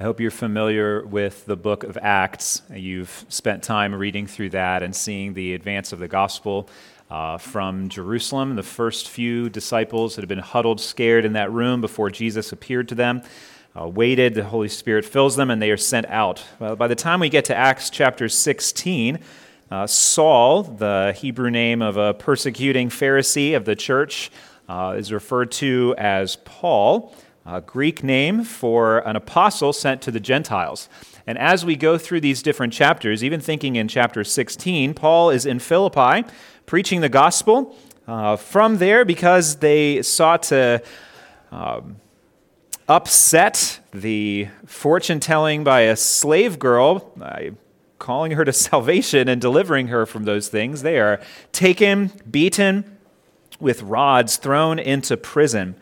I hope you're familiar with the book of Acts. You've spent time reading through that and seeing the advance of the gospel uh, from Jerusalem. The first few disciples that had been huddled, scared in that room before Jesus appeared to them, uh, waited. The Holy Spirit fills them, and they are sent out. Well, by the time we get to Acts chapter 16, uh, Saul, the Hebrew name of a persecuting Pharisee of the church, uh, is referred to as Paul a Greek name for an apostle sent to the Gentiles. And as we go through these different chapters, even thinking in chapter 16, Paul is in Philippi preaching the gospel. Uh, from there, because they sought to um, upset the fortune telling by a slave girl, by calling her to salvation and delivering her from those things, they are taken, beaten, with rods, thrown into prison.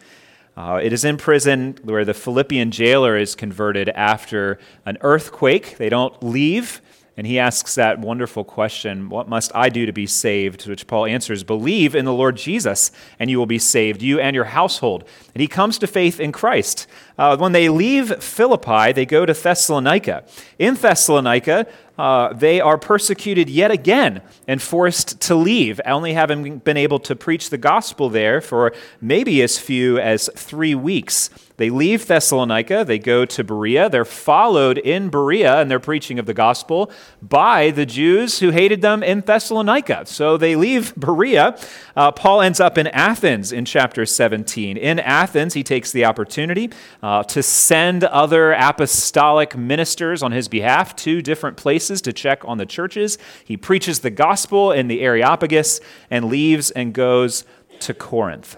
Uh, it is in prison where the Philippian jailer is converted after an earthquake. They don't leave. And he asks that wonderful question, What must I do to be saved? Which Paul answers, Believe in the Lord Jesus, and you will be saved, you and your household. And he comes to faith in Christ. Uh, when they leave Philippi, they go to Thessalonica. In Thessalonica, uh, they are persecuted yet again and forced to leave, only having been able to preach the gospel there for maybe as few as three weeks. They leave Thessalonica, they go to Berea. They're followed in Berea and their preaching of the gospel by the Jews who hated them in Thessalonica. So they leave Berea. Uh, Paul ends up in Athens in chapter 17. In Athens, he takes the opportunity uh, to send other apostolic ministers on his behalf to different places to check on the churches. He preaches the gospel in the Areopagus and leaves and goes to Corinth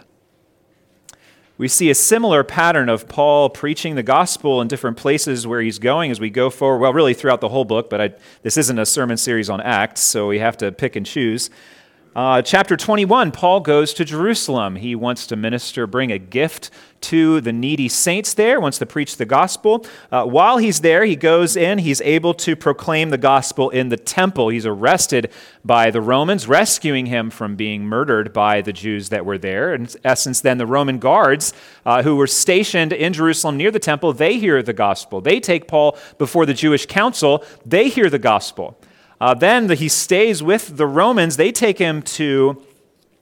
we see a similar pattern of Paul preaching the gospel in different places where he's going as we go forward. Well, really throughout the whole book, but I, this isn't a sermon series on Acts, so we have to pick and choose. Uh, chapter 21, Paul goes to Jerusalem. He wants to minister, bring a gift to the needy saints there, wants to preach the gospel. Uh, while he's there, he goes in, he's able to proclaim the gospel in the temple. He's arrested by the Romans, rescuing him from being murdered by the Jews that were there. In essence, then the Roman guards uh, who were stationed in Jerusalem near the temple, they hear the gospel. They take Paul before the Jewish council, they hear the gospel. Uh, then the, he stays with the Romans. They take him to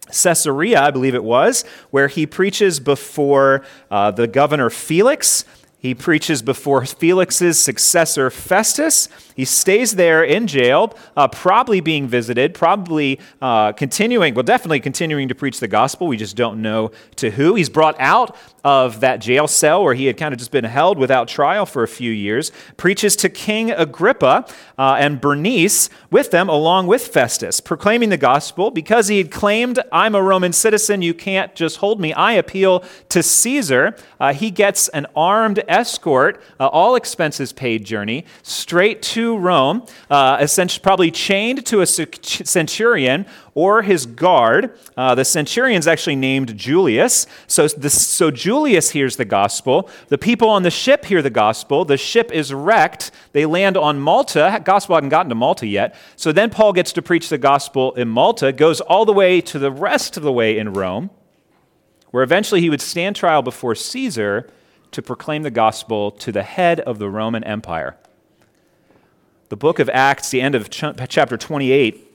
Caesarea, I believe it was, where he preaches before uh, the governor Felix. He preaches before Felix's successor, Festus. He stays there in jail, uh, probably being visited, probably uh, continuing, well, definitely continuing to preach the gospel. We just don't know to who. He's brought out of that jail cell where he had kind of just been held without trial for a few years, preaches to King Agrippa uh, and Bernice with them, along with Festus, proclaiming the gospel. Because he had claimed, I'm a Roman citizen, you can't just hold me, I appeal to Caesar. Uh, he gets an armed escort, uh, all expenses paid journey, straight to Rome, uh, essentially probably chained to a centurion or his guard. Uh, the centurion's actually named Julius. So, so Julius hears the gospel. The people on the ship hear the gospel. The ship is wrecked. They land on Malta. Gospel hadn't gotten to Malta yet. So then Paul gets to preach the gospel in Malta, goes all the way to the rest of the way in Rome, where eventually he would stand trial before Caesar to proclaim the gospel to the head of the Roman Empire. The book of Acts, the end of ch- chapter 28,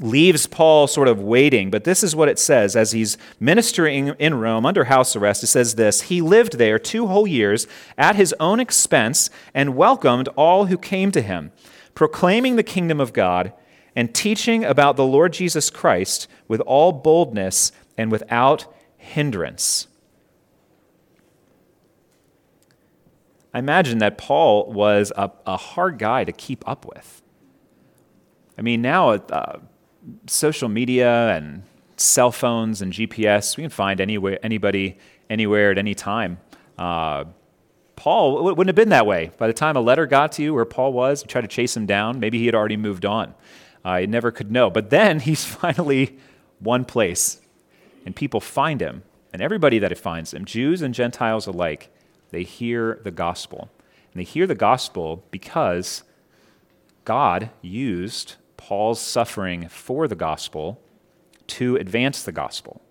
leaves Paul sort of waiting, but this is what it says as he's ministering in Rome under house arrest. It says this He lived there two whole years at his own expense and welcomed all who came to him, proclaiming the kingdom of God and teaching about the Lord Jesus Christ with all boldness and without hindrance. I imagine that Paul was a, a hard guy to keep up with. I mean, now uh, social media and cell phones and GPS, we can find anywhere, anybody anywhere at any time. Uh, Paul wouldn't have been that way. By the time a letter got to you where Paul was, you tried to chase him down, maybe he had already moved on. Uh, you never could know. But then he's finally one place, and people find him. And everybody that finds him, Jews and Gentiles alike, they hear the gospel. And they hear the gospel because God used Paul's suffering for the gospel to advance the gospel.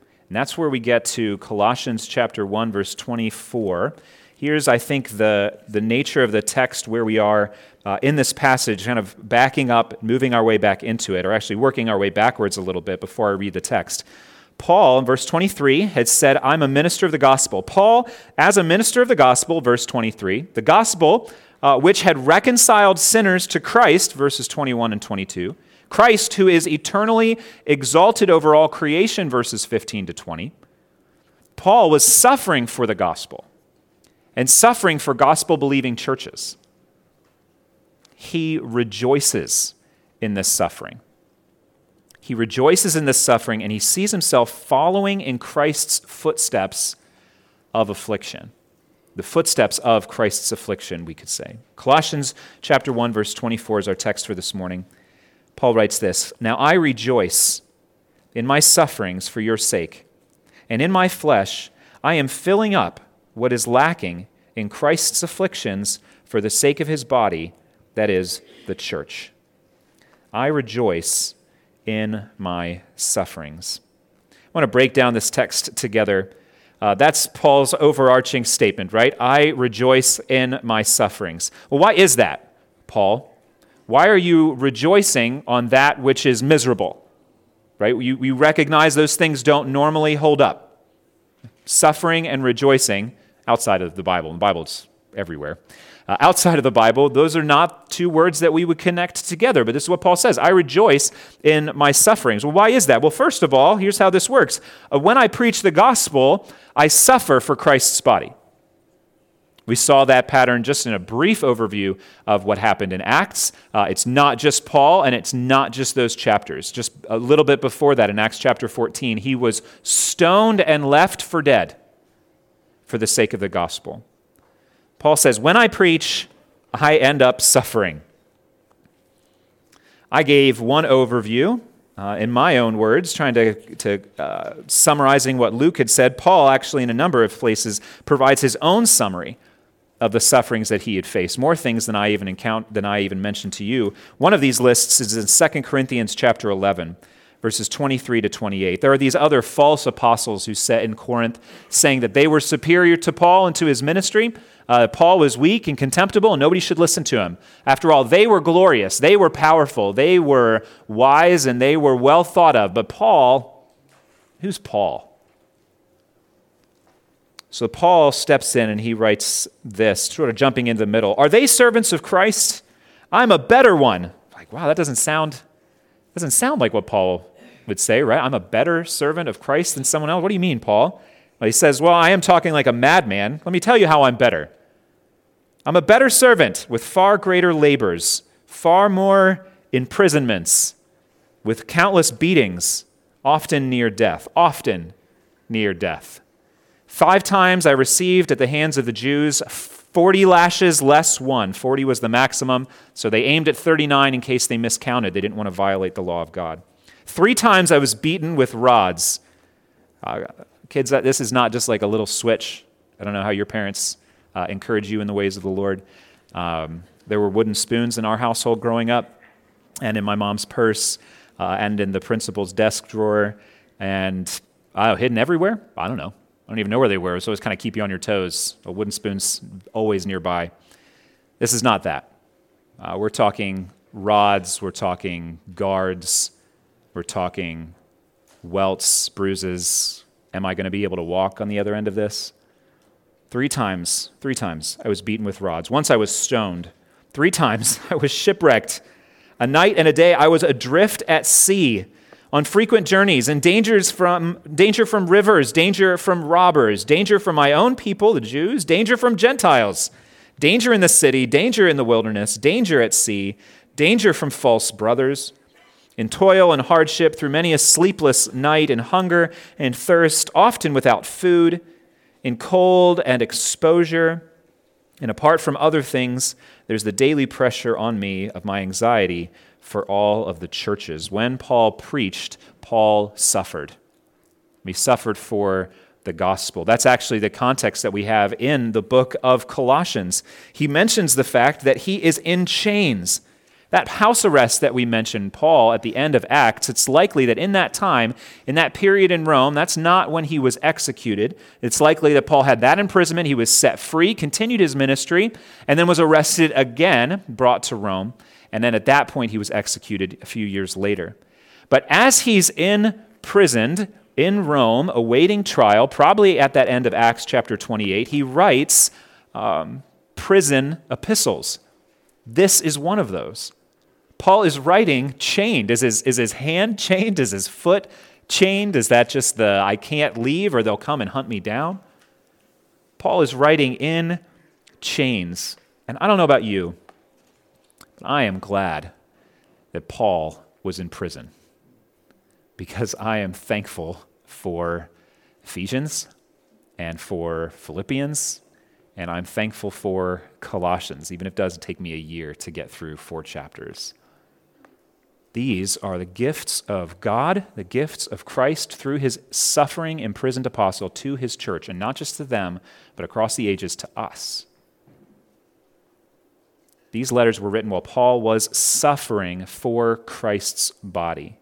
And that's where we get to Colossians chapter 1 verse 24. Here's, I think, the, the nature of the text where we are uh, in this passage, kind of backing up, moving our way back into it, or actually working our way backwards a little bit before I read the text. Paul, in verse 23, had said, I'm a minister of the gospel. Paul, as a minister of the gospel, verse 23, the gospel uh, which had reconciled sinners to Christ, verses 21 and 22, Christ, who is eternally exalted over all creation, verses 15 to 20, Paul was suffering for the gospel and suffering for gospel believing churches. He rejoices in this suffering. He rejoices in this suffering and he sees himself following in Christ's footsteps of affliction. The footsteps of Christ's affliction, we could say. Colossians chapter 1 verse 24 is our text for this morning. Paul writes this, "Now I rejoice in my sufferings for your sake, and in my flesh I am filling up what is lacking in Christ's afflictions for the sake of his body, that is, the church. I rejoice in my sufferings. I want to break down this text together. Uh, that's Paul's overarching statement, right? I rejoice in my sufferings. Well, why is that, Paul? Why are you rejoicing on that which is miserable? Right? We, we recognize those things don't normally hold up. Suffering and rejoicing outside of the Bible. The Bible's everywhere. Uh, outside of the Bible, those are not two words that we would connect together, but this is what Paul says I rejoice in my sufferings. Well, why is that? Well, first of all, here's how this works uh, when I preach the gospel, I suffer for Christ's body. We saw that pattern just in a brief overview of what happened in Acts. Uh, it's not just Paul, and it's not just those chapters. Just a little bit before that, in Acts chapter 14, he was stoned and left for dead for the sake of the gospel. Paul says, When I preach, I end up suffering. I gave one overview uh, in my own words, trying to, to uh, summarizing what Luke had said. Paul, actually, in a number of places, provides his own summary of the sufferings that he had faced. More things than I even encounter, than I even mentioned to you. One of these lists is in 2 Corinthians chapter 11 verses 23 to 28. There are these other false apostles who sat in Corinth saying that they were superior to Paul and to his ministry. Uh, Paul was weak and contemptible, and nobody should listen to him. After all, they were glorious, they were powerful, they were wise, and they were well thought of. But Paul, who's Paul? So Paul steps in and he writes this, sort of jumping into the middle. Are they servants of Christ? I'm a better one. Like, wow, that doesn't sound doesn't sound like what Paul would say, right? I'm a better servant of Christ than someone else. What do you mean, Paul? Well, he says, Well, I am talking like a madman. Let me tell you how I'm better. I'm a better servant with far greater labors, far more imprisonments, with countless beatings, often near death, often near death. Five times I received at the hands of the Jews 40 lashes less one. 40 was the maximum, so they aimed at 39 in case they miscounted. They didn't want to violate the law of God. Three times I was beaten with rods. Uh, kids, this is not just like a little switch. I don't know how your parents uh, encourage you in the ways of the Lord. Um, there were wooden spoons in our household growing up, and in my mom's purse, uh, and in the principal's desk drawer, and uh, hidden everywhere. I don't know. I don't even know where they were, so always kind of keep you on your toes. A wooden spoon's always nearby. This is not that. Uh, we're talking rods, we're talking guards, we're talking welts, bruises. Am I going to be able to walk on the other end of this? Three times, three times I was beaten with rods. Once I was stoned. Three times I was shipwrecked. A night and a day I was adrift at sea on frequent journeys and dangers from danger from rivers, danger from robbers, danger from my own people, the Jews, danger from Gentiles, danger in the city, danger in the wilderness, danger at sea, danger from false brothers in toil and hardship, through many a sleepless night, in hunger and thirst, often without food, in cold and exposure. And apart from other things, there's the daily pressure on me of my anxiety for all of the churches. When Paul preached, Paul suffered. He suffered for the gospel. That's actually the context that we have in the book of Colossians. He mentions the fact that he is in chains That house arrest that we mentioned, Paul, at the end of Acts, it's likely that in that time, in that period in Rome, that's not when he was executed. It's likely that Paul had that imprisonment. He was set free, continued his ministry, and then was arrested again, brought to Rome. And then at that point, he was executed a few years later. But as he's imprisoned in Rome, awaiting trial, probably at that end of Acts chapter 28, he writes um, prison epistles. This is one of those. Paul is writing chained. Is his, is his hand chained? Is his foot chained? Is that just the I can't leave or they'll come and hunt me down? Paul is writing in chains. And I don't know about you, but I am glad that Paul was in prison because I am thankful for Ephesians and for Philippians, and I'm thankful for Colossians, even if it does take me a year to get through four chapters. These are the gifts of God, the gifts of Christ through his suffering imprisoned apostle to his church, and not just to them, but across the ages to us. These letters were written while Paul was suffering for Christ's body.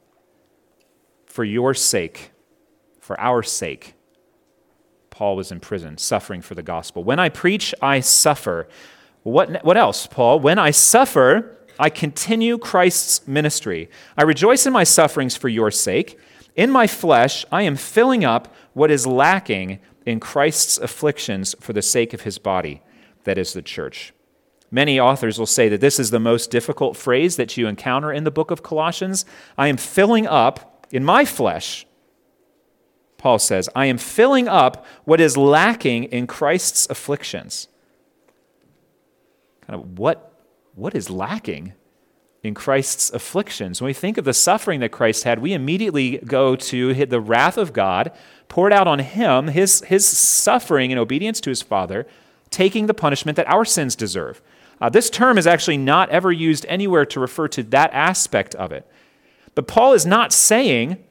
For your sake, for our sake, Paul was in prison, suffering for the gospel. When I preach, I suffer. What, what else, Paul? When I suffer, I continue Christ's ministry. I rejoice in my sufferings for your sake. In my flesh, I am filling up what is lacking in Christ's afflictions for the sake of his body, that is the church. Many authors will say that this is the most difficult phrase that you encounter in the book of Colossians. I am filling up in my flesh, Paul says, I am filling up what is lacking in Christ's afflictions. Kind of what what is lacking in Christ's afflictions? When we think of the suffering that Christ had, we immediately go to the wrath of God poured out on him, his, his suffering in obedience to his Father, taking the punishment that our sins deserve. Uh, this term is actually not ever used anywhere to refer to that aspect of it. But Paul is not saying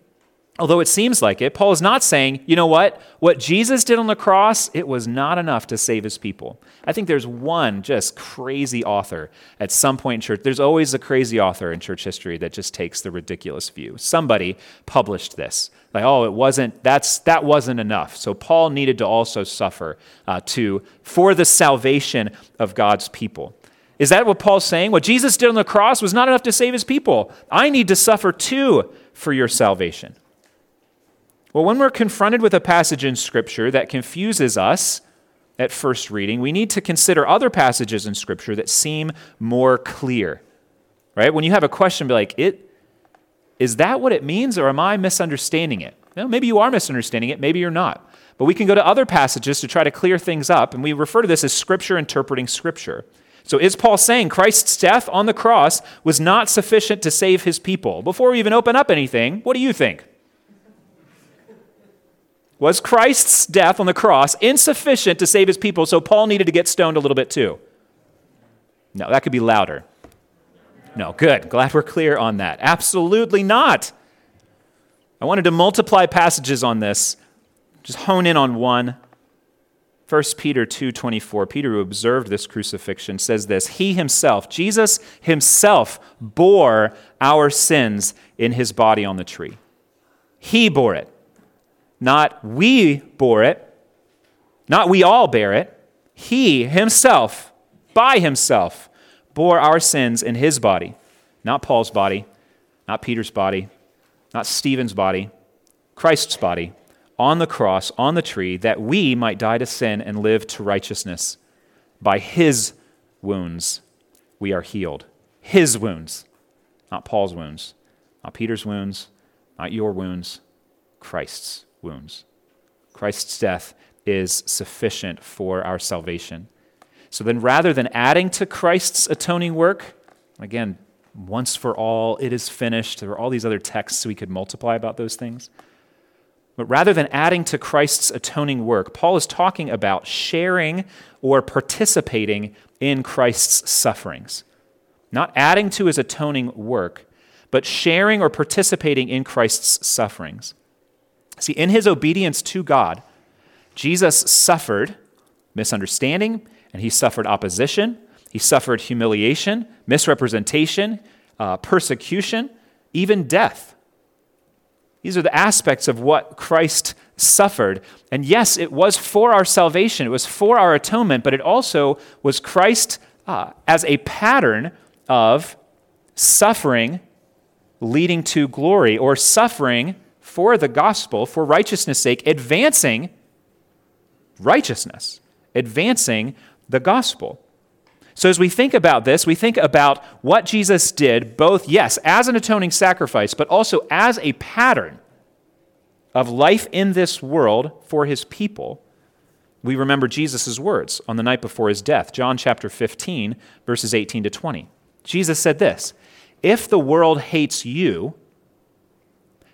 although it seems like it, Paul is not saying, you know what? What Jesus did on the cross, it was not enough to save his people. I think there's one just crazy author at some point in church. There's always a crazy author in church history that just takes the ridiculous view. Somebody published this. Like, oh, it wasn't, that's, that wasn't enough. So Paul needed to also suffer uh, to, for the salvation of God's people. Is that what Paul's saying? What Jesus did on the cross was not enough to save his people. I need to suffer too for your salvation. Well, when we're confronted with a passage in Scripture that confuses us at first reading, we need to consider other passages in Scripture that seem more clear. Right? When you have a question, be like, it, is that what it means, or am I misunderstanding it? Well, maybe you are misunderstanding it, maybe you're not. But we can go to other passages to try to clear things up, and we refer to this as Scripture interpreting Scripture. So, is Paul saying Christ's death on the cross was not sufficient to save his people? Before we even open up anything, what do you think? Was Christ's death on the cross insufficient to save his people, so Paul needed to get stoned a little bit too? No, that could be louder. No, good. Glad we're clear on that. Absolutely not. I wanted to multiply passages on this. Just hone in on one. 1 Peter 2:24 Peter who observed this crucifixion says this he himself Jesus himself bore our sins in his body on the tree he bore it not we bore it, not we all bear it. He himself, by himself, bore our sins in his body, not Paul's body, not Peter's body, not Stephen's body, Christ's body, on the cross, on the tree, that we might die to sin and live to righteousness. By his wounds we are healed. His wounds, not Paul's wounds, not Peter's wounds, not your wounds, Christ's wounds. Christ's death is sufficient for our salvation. So then, rather than adding to Christ's atoning work, again, once for all, it is finished. There are all these other texts we could multiply about those things. But rather than adding to Christ's atoning work, Paul is talking about sharing or participating in Christ's sufferings. Not adding to his atoning work, but sharing or participating in Christ's sufferings. See, in his obedience to God, Jesus suffered misunderstanding and he suffered opposition. He suffered humiliation, misrepresentation, uh, persecution, even death. These are the aspects of what Christ suffered. And yes, it was for our salvation, it was for our atonement, but it also was Christ uh, as a pattern of suffering leading to glory, or suffering for the gospel, for righteousness' sake, advancing righteousness, advancing the gospel. So, as we think about this, we think about what Jesus did, both, yes, as an atoning sacrifice, but also as a pattern of life in this world for his people. We remember Jesus' words on the night before his death, John chapter 15, verses 18 to 20. Jesus said this If the world hates you,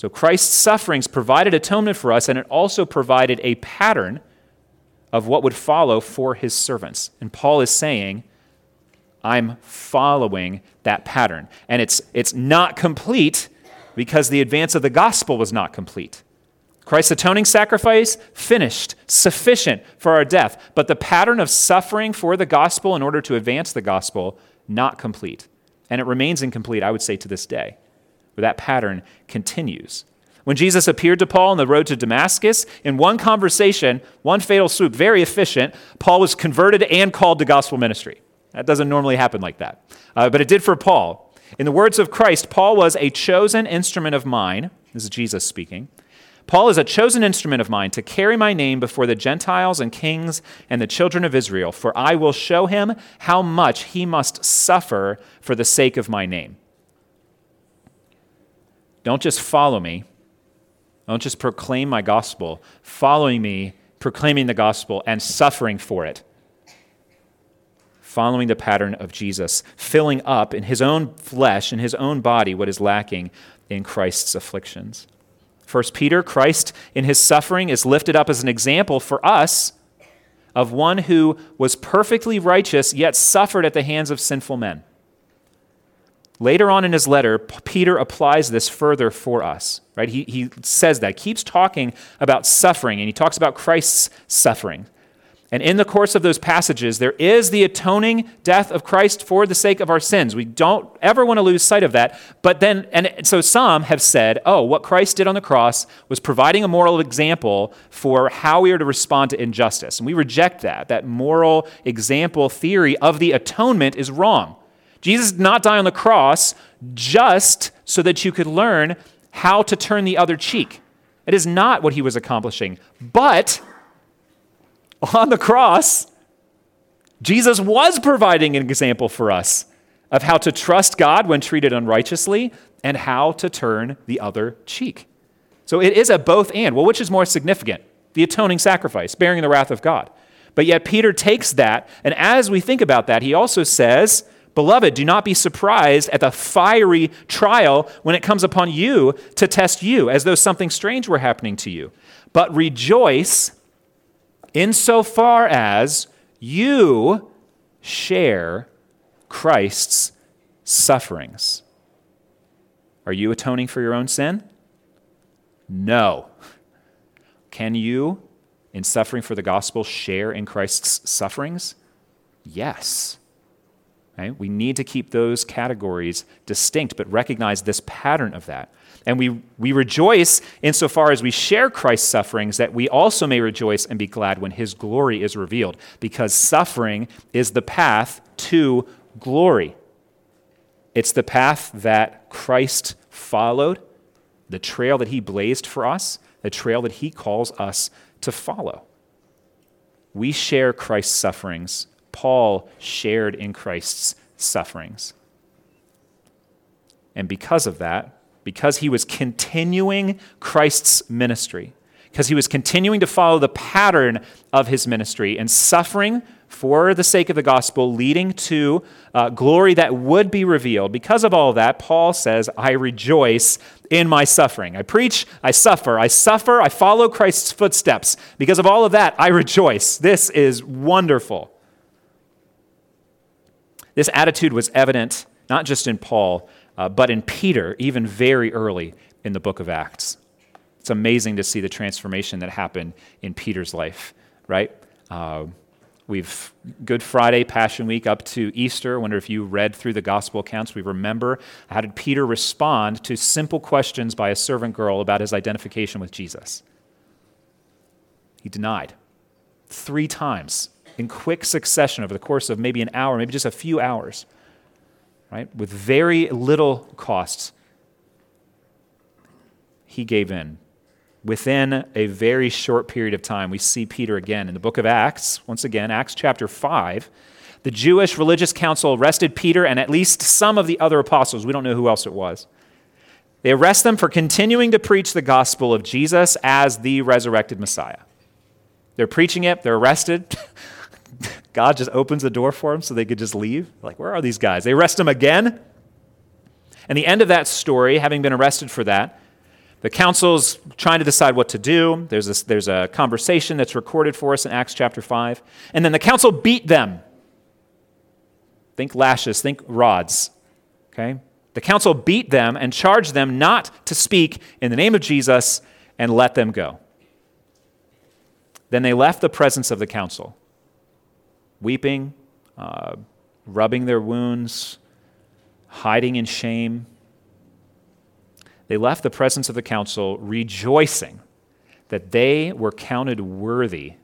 So Christ's sufferings provided atonement for us, and it also provided a pattern of what would follow for his servants. And Paul is saying, I'm following that pattern. And it's, it's not complete because the advance of the gospel was not complete. Christ's atoning sacrifice, finished, sufficient for our death. But the pattern of suffering for the gospel in order to advance the gospel, not complete. And it remains incomplete, I would say, to this day, where that pattern continues. When Jesus appeared to Paul on the road to Damascus, in one conversation, one fatal swoop, very efficient, Paul was converted and called to gospel ministry. That doesn't normally happen like that. Uh, but it did for Paul. In the words of Christ, Paul was a chosen instrument of mine. This is Jesus speaking. Paul is a chosen instrument of mine to carry my name before the Gentiles and kings and the children of Israel, for I will show him how much he must suffer for the sake of my name. Don't just follow me. Don't just proclaim my gospel. Following me, proclaiming the gospel, and suffering for it following the pattern of Jesus, filling up in his own flesh, in his own body, what is lacking in Christ's afflictions. First Peter, Christ in his suffering is lifted up as an example for us of one who was perfectly righteous yet suffered at the hands of sinful men. Later on in his letter, Peter applies this further for us. Right? He, he says that, keeps talking about suffering, and he talks about Christ's suffering. And in the course of those passages, there is the atoning death of Christ for the sake of our sins. We don't ever want to lose sight of that. But then, and so some have said, oh, what Christ did on the cross was providing a moral example for how we are to respond to injustice. And we reject that. That moral example theory of the atonement is wrong. Jesus did not die on the cross just so that you could learn how to turn the other cheek. It is not what he was accomplishing. But on the cross, Jesus was providing an example for us of how to trust God when treated unrighteously and how to turn the other cheek. So it is a both and. Well, which is more significant? The atoning sacrifice, bearing the wrath of God. But yet Peter takes that, and as we think about that, he also says, Beloved, do not be surprised at the fiery trial when it comes upon you to test you, as though something strange were happening to you. But rejoice insofar as you share Christ's sufferings. Are you atoning for your own sin? No. Can you, in suffering for the gospel, share in Christ's sufferings? Yes. Okay? We need to keep those categories distinct, but recognize this pattern of that. And we, we rejoice insofar as we share Christ's sufferings, that we also may rejoice and be glad when his glory is revealed, because suffering is the path to glory. It's the path that Christ followed, the trail that he blazed for us, the trail that he calls us to follow. We share Christ's sufferings. Paul shared in Christ's sufferings. And because of that, because he was continuing Christ's ministry, because he was continuing to follow the pattern of his ministry and suffering for the sake of the gospel, leading to uh, glory that would be revealed. Because of all of that, Paul says, I rejoice in my suffering. I preach, I suffer. I suffer, I follow Christ's footsteps. Because of all of that, I rejoice. This is wonderful. This attitude was evident not just in Paul, uh, but in Peter, even very early in the book of Acts. It's amazing to see the transformation that happened in Peter's life, right? Uh, We've Good Friday, Passion Week, up to Easter. I wonder if you read through the gospel accounts. We remember how did Peter respond to simple questions by a servant girl about his identification with Jesus? He denied three times in quick succession over the course of maybe an hour, maybe just a few hours, right? With very little costs. He gave in within a very short period of time, we see Peter again in the book of Acts. Once again, Acts chapter 5. The Jewish religious council arrested Peter and at least some of the other apostles. We don't know who else it was. They arrest them for continuing to preach the gospel of Jesus as the resurrected Messiah. They're preaching it, they're arrested. God just opens the door for them so they could just leave. Like, where are these guys? They arrest them again. And the end of that story, having been arrested for that, the council's trying to decide what to do. There's a, there's a conversation that's recorded for us in Acts chapter 5. And then the council beat them. Think lashes, think rods. Okay? The council beat them and charged them not to speak in the name of Jesus and let them go. Then they left the presence of the council, weeping, uh, rubbing their wounds, hiding in shame. They left the presence of the council rejoicing that they were counted worthy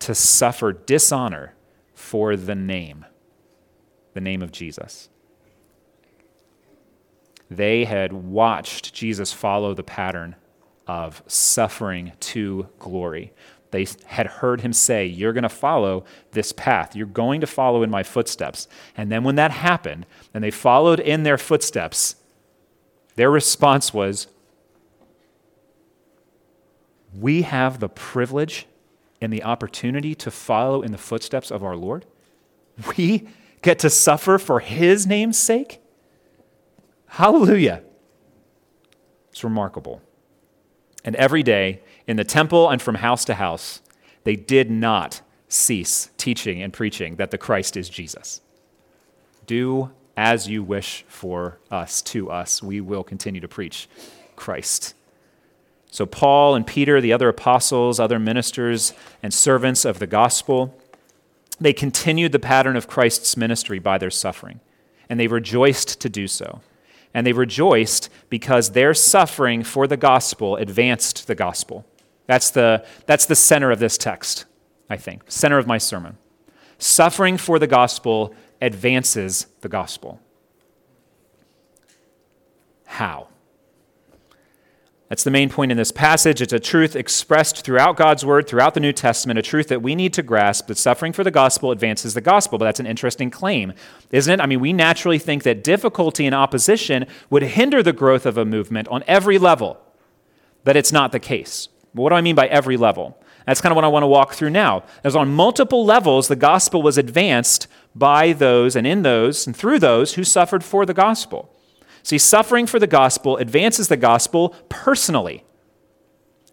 to suffer dishonor for the name, the name of Jesus. They had watched Jesus follow the pattern of suffering to glory. They had heard him say, You're going to follow this path. You're going to follow in my footsteps. And then when that happened, and they followed in their footsteps, their response was, We have the privilege and the opportunity to follow in the footsteps of our Lord. We get to suffer for His name's sake. Hallelujah. It's remarkable. And every day, in the temple and from house to house, they did not cease teaching and preaching that the Christ is Jesus. Do as you wish for us, to us. We will continue to preach Christ. So, Paul and Peter, the other apostles, other ministers, and servants of the gospel, they continued the pattern of Christ's ministry by their suffering, and they rejoiced to do so. And they rejoiced because their suffering for the gospel advanced the gospel. That's the, that's the center of this text, I think, center of my sermon. Suffering for the gospel advances the gospel. How? That's the main point in this passage. It's a truth expressed throughout God's word, throughout the New Testament, a truth that we need to grasp that suffering for the gospel advances the gospel. But that's an interesting claim, isn't it? I mean, we naturally think that difficulty and opposition would hinder the growth of a movement on every level, but it's not the case. What do I mean by every level? That's kind of what I want to walk through now. As on multiple levels, the gospel was advanced by those and in those and through those who suffered for the gospel. See, suffering for the gospel advances the gospel personally.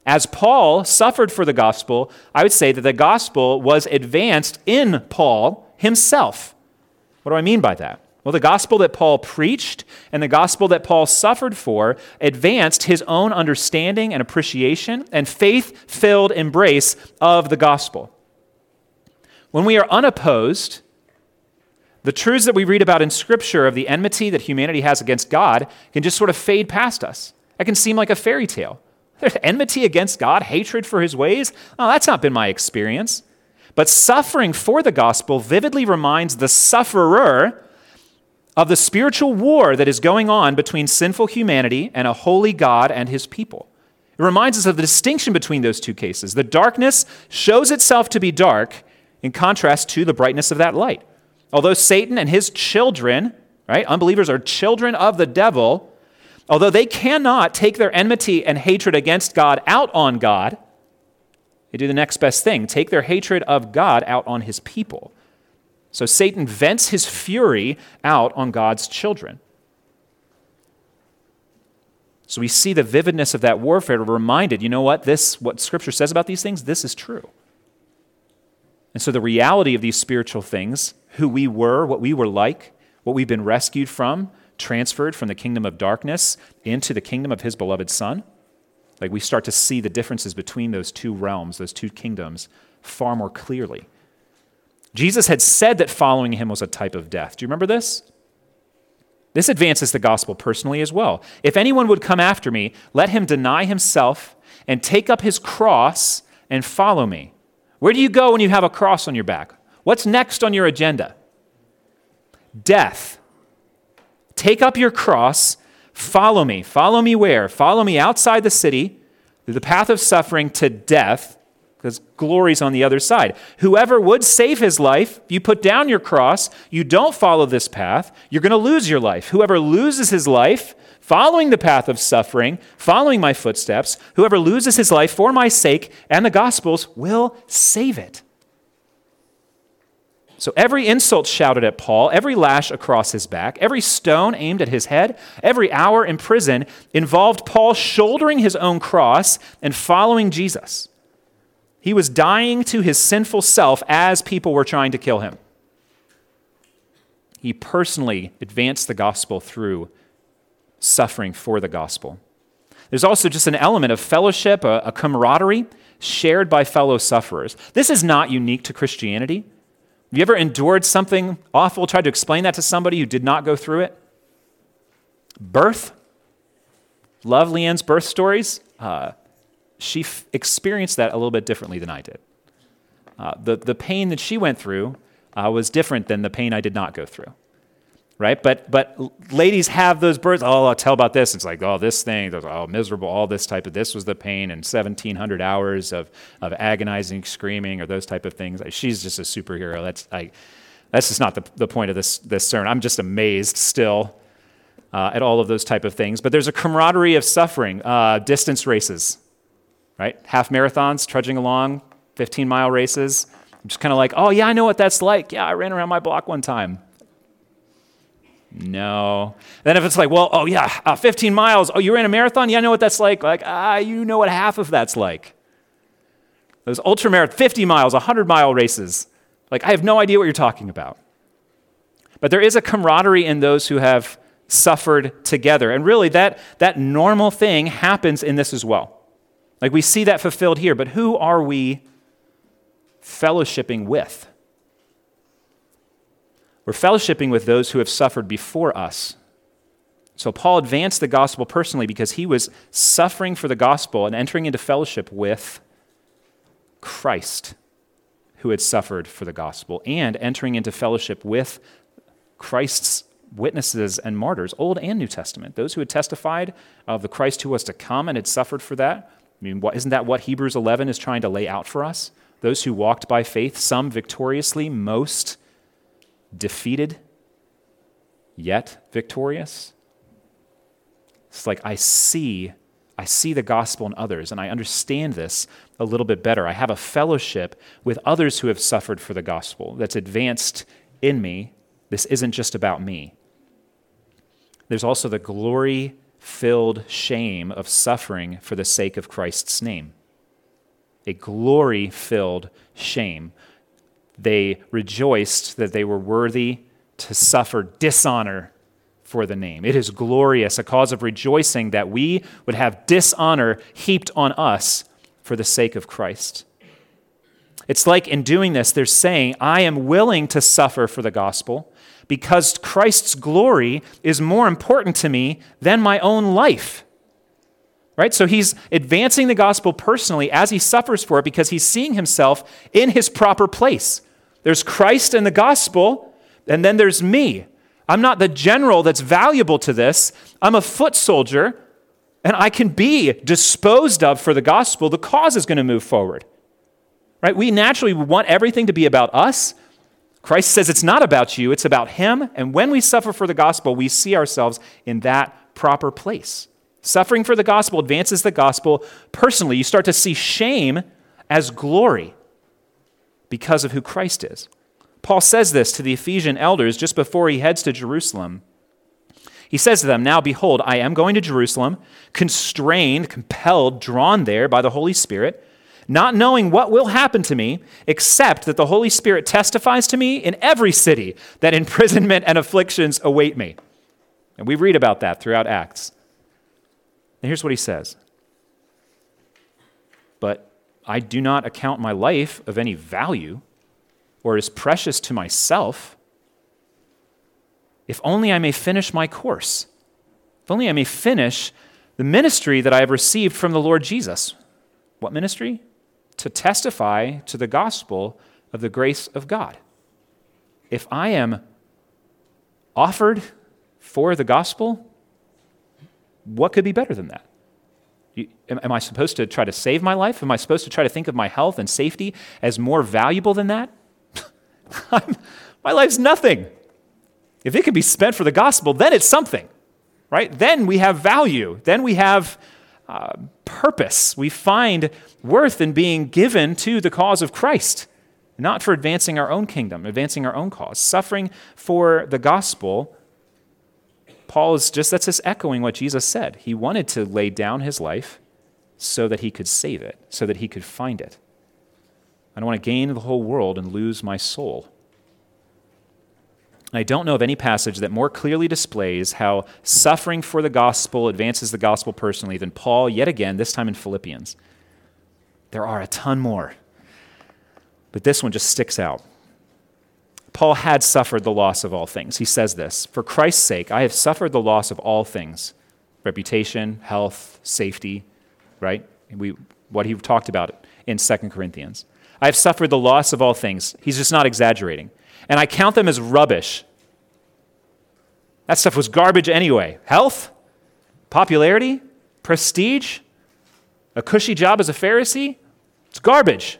As Paul suffered for the gospel, I would say that the gospel was advanced in Paul himself. What do I mean by that? Well, the gospel that Paul preached and the gospel that Paul suffered for advanced his own understanding and appreciation and faith filled embrace of the gospel. When we are unopposed the truths that we read about in Scripture of the enmity that humanity has against God can just sort of fade past us. That can seem like a fairy tale. There's enmity against God, hatred for his ways. Oh, that's not been my experience. But suffering for the gospel vividly reminds the sufferer of the spiritual war that is going on between sinful humanity and a holy God and his people. It reminds us of the distinction between those two cases. The darkness shows itself to be dark in contrast to the brightness of that light. Although Satan and his children, right, unbelievers are children of the devil, although they cannot take their enmity and hatred against God out on God, they do the next best thing take their hatred of God out on his people. So Satan vents his fury out on God's children. So we see the vividness of that warfare. Reminded, you know what? This, what Scripture says about these things, this is true. And so the reality of these spiritual things, who we were, what we were like, what we've been rescued from, transferred from the kingdom of darkness into the kingdom of his beloved Son, like we start to see the differences between those two realms, those two kingdoms, far more clearly. Jesus had said that following him was a type of death. Do you remember this? This advances the gospel personally as well. If anyone would come after me, let him deny himself and take up his cross and follow me. Where do you go when you have a cross on your back? What's next on your agenda? Death. Take up your cross, follow me. Follow me where? Follow me outside the city through the path of suffering to death because glory's on the other side. Whoever would save his life, you put down your cross, you don't follow this path, you're going to lose your life. Whoever loses his life, following the path of suffering, following my footsteps, whoever loses his life for my sake and the gospel's will save it. So every insult shouted at Paul, every lash across his back, every stone aimed at his head, every hour in prison involved Paul shouldering his own cross and following Jesus. He was dying to his sinful self as people were trying to kill him. He personally advanced the gospel through suffering for the gospel. There's also just an element of fellowship, a, a camaraderie shared by fellow sufferers. This is not unique to Christianity. Have you ever endured something awful, tried to explain that to somebody who did not go through it? Birth. Love Leanne's birth stories. Uh, she f- experienced that a little bit differently than I did. Uh, the, the pain that she went through uh, was different than the pain I did not go through. Right? But, but ladies have those births. Oh, I'll tell about this. It's like, oh, this thing, oh, miserable, all this type of, this was the pain and 1,700 hours of, of agonizing screaming or those type of things. She's just a superhero. That's, I, that's just not the, the point of this, this sermon. I'm just amazed still uh, at all of those type of things. But there's a camaraderie of suffering, uh, distance races right? Half marathons, trudging along, 15 mile races. I'm just kind of like, oh, yeah, I know what that's like. Yeah, I ran around my block one time. No. Then if it's like, well, oh, yeah, uh, 15 miles. Oh, you ran a marathon? Yeah, I know what that's like. Like, ah, you know what half of that's like. Those ultra marathon, 50 miles, 100 mile races. Like, I have no idea what you're talking about. But there is a camaraderie in those who have suffered together. And really, that, that normal thing happens in this as well. Like we see that fulfilled here, but who are we fellowshipping with? We're fellowshipping with those who have suffered before us. So Paul advanced the gospel personally because he was suffering for the gospel and entering into fellowship with Christ, who had suffered for the gospel, and entering into fellowship with Christ's witnesses and martyrs, Old and New Testament, those who had testified of the Christ who was to come and had suffered for that, I mean, what, isn't that what Hebrews 11 is trying to lay out for us? Those who walked by faith, some victoriously, most defeated, yet victorious. It's like I see, I see the gospel in others, and I understand this a little bit better. I have a fellowship with others who have suffered for the gospel that's advanced in me. This isn't just about me. There's also the glory filled shame of suffering for the sake of Christ's name. A glory filled shame. They rejoiced that they were worthy to suffer dishonor for the name. It is glorious, a cause of rejoicing that we would have dishonor heaped on us for the sake of Christ. It's like in doing this, they're saying, I am willing to suffer for the gospel because Christ's glory is more important to me than my own life. Right? So he's advancing the gospel personally as he suffers for it because he's seeing himself in his proper place. There's Christ and the gospel, and then there's me. I'm not the general that's valuable to this. I'm a foot soldier, and I can be disposed of for the gospel. The cause is going to move forward. Right? We naturally want everything to be about us, Christ says it's not about you, it's about Him. And when we suffer for the gospel, we see ourselves in that proper place. Suffering for the gospel advances the gospel personally. You start to see shame as glory because of who Christ is. Paul says this to the Ephesian elders just before he heads to Jerusalem. He says to them, Now behold, I am going to Jerusalem, constrained, compelled, drawn there by the Holy Spirit, not knowing what will happen to me, except that the Holy Spirit testifies to me in every city that imprisonment and afflictions await me. And we read about that throughout Acts. And here's what he says But I do not account my life of any value or as precious to myself, if only I may finish my course, if only I may finish the ministry that I have received from the Lord Jesus. What ministry? To testify to the gospel of the grace of God. If I am offered for the gospel, what could be better than that? Am I supposed to try to save my life? Am I supposed to try to think of my health and safety as more valuable than that? my life's nothing. If it can be spent for the gospel, then it's something, right? Then we have value. Then we have uh, purpose. We find worth in being given to the cause of Christ, not for advancing our own kingdom, advancing our own cause. Suffering for the gospel, Paul is just, that's just echoing what Jesus said. He wanted to lay down his life so that he could save it, so that he could find it. I don't want to gain the whole world and lose my soul. I don't know of any passage that more clearly displays how suffering for the gospel advances the gospel personally than Paul, yet again, this time in Philippians. There are a ton more, but this one just sticks out. Paul had suffered the loss of all things. He says this For Christ's sake, I have suffered the loss of all things reputation, health, safety, right? We, what he talked about in 2 Corinthians. I have suffered the loss of all things. He's just not exaggerating. And I count them as rubbish. That stuff was garbage anyway. Health, popularity, prestige, a cushy job as a Pharisee, it's garbage.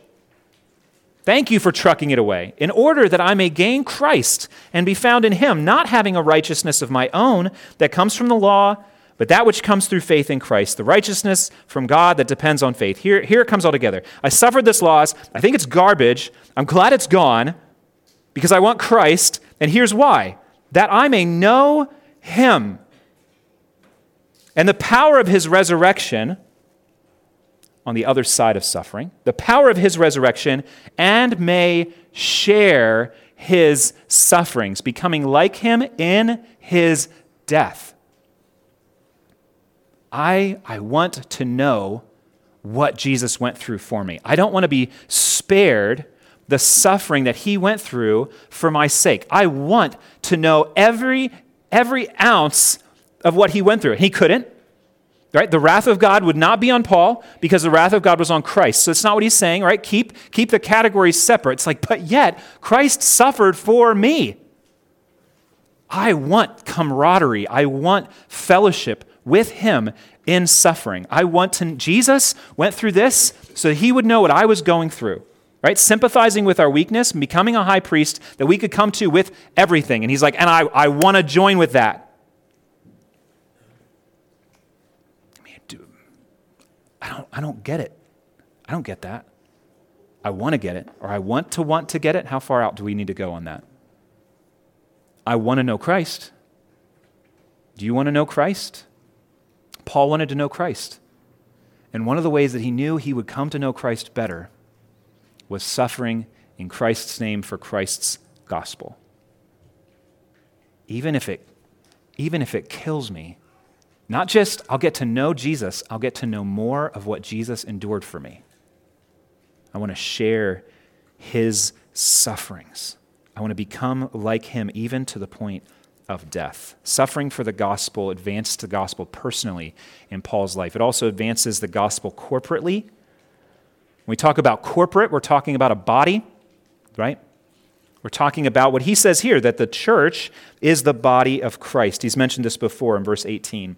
Thank you for trucking it away, in order that I may gain Christ and be found in him, not having a righteousness of my own that comes from the law but that which comes through faith in Christ, the righteousness from God that depends on faith. Here, here it comes all together. I suffered this loss. I think it's garbage. I'm glad it's gone because I want Christ. And here's why that I may know him and the power of his resurrection on the other side of suffering, the power of his resurrection, and may share his sufferings, becoming like him in his death I, I want to know what Jesus went through for me. I don't want to be spared the suffering that he went through for my sake. I want to know every, every ounce of what he went through. He couldn't. Right? The wrath of God would not be on Paul because the wrath of God was on Christ. So it's not what he's saying, right? Keep, keep the categories separate. It's like, but yet, Christ suffered for me. I want camaraderie. I want fellowship with him in suffering. I want to, Jesus went through this so he would know what I was going through, right? Sympathizing with our weakness and becoming a high priest that we could come to with everything. And he's like, and I, I want to join with that. I mean, dude, I don't, I don't get it. I don't get that. I want to get it, or I want to want to get it. How far out do we need to go on that? I want to know Christ. Do you want to know Christ? Paul wanted to know Christ. And one of the ways that he knew he would come to know Christ better was suffering in Christ's name for Christ's gospel. Even if it, even if it kills me, not just I'll get to know Jesus, I'll get to know more of what Jesus endured for me. I want to share his sufferings. I want to become like him, even to the point of death. Suffering for the gospel advanced the gospel personally in Paul's life. It also advances the gospel corporately. When we talk about corporate, we're talking about a body, right? We're talking about what he says here that the church is the body of Christ. He's mentioned this before in verse 18.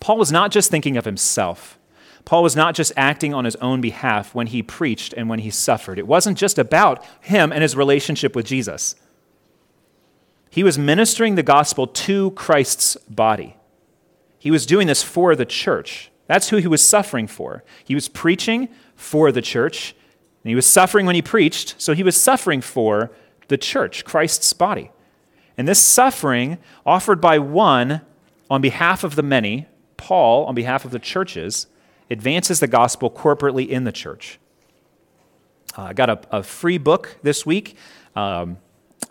Paul was not just thinking of himself. Paul was not just acting on his own behalf when he preached and when he suffered. It wasn't just about him and his relationship with Jesus. He was ministering the gospel to Christ's body. He was doing this for the church. That's who he was suffering for. He was preaching for the church, and he was suffering when he preached, so he was suffering for the church, Christ's body. And this suffering offered by one on behalf of the many, Paul on behalf of the churches, advances the gospel corporately in the church. Uh, I got a, a, free book this week. Um,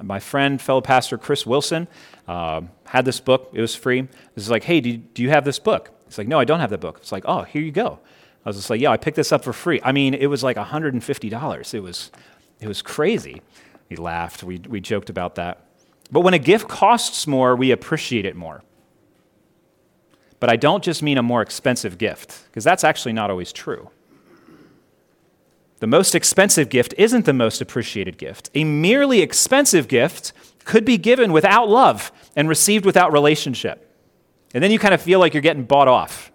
my friend, fellow pastor Chris Wilson, uh, had this book. It was free. This is like, hey, do you, do you have this book? It's like, no, I don't have the book. It's like, oh, here you go. I was just like, yeah, I picked this up for free. I mean, it was like $150. It was, it was crazy. He laughed. We, we joked about that. But when a gift costs more, we appreciate it more. But I don't just mean a more expensive gift, because that's actually not always true. The most expensive gift isn't the most appreciated gift. A merely expensive gift could be given without love and received without relationship. And then you kind of feel like you're getting bought off.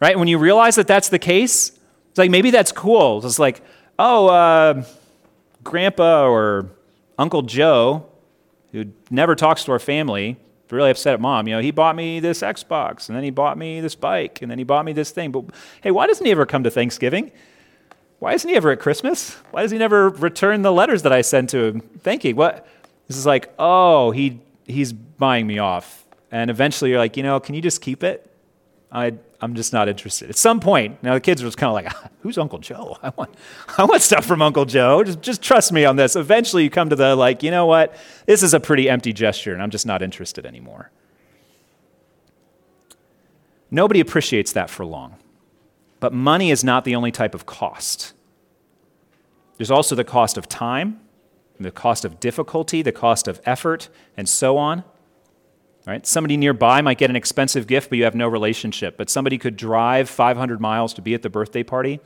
Right? When you realize that that's the case, it's like maybe that's cool. It's like, oh, uh, Grandpa or Uncle Joe, who never talks to our family, really upset at mom. You know, he bought me this Xbox, and then he bought me this bike, and then he bought me this thing. But hey, why doesn't he ever come to Thanksgiving? Why isn't he ever at Christmas? Why does he never return the letters that I send to him thanking? What? This is like, oh, he he's buying me off. And eventually you're like, you know, can you just keep it? I, I'm just not interested. At some point, now the kids were just kind of like, ah, who's Uncle Joe? I want, I want stuff from Uncle Joe. Just, just trust me on this. Eventually you come to the like, you know what? This is a pretty empty gesture and I'm just not interested anymore. Nobody appreciates that for long. But money is not the only type of cost. There's also the cost of time, the cost of difficulty, the cost of effort, and so on. Right? Somebody nearby might get an expensive gift, but you have no relationship. But somebody could drive 500 miles to be at the birthday party,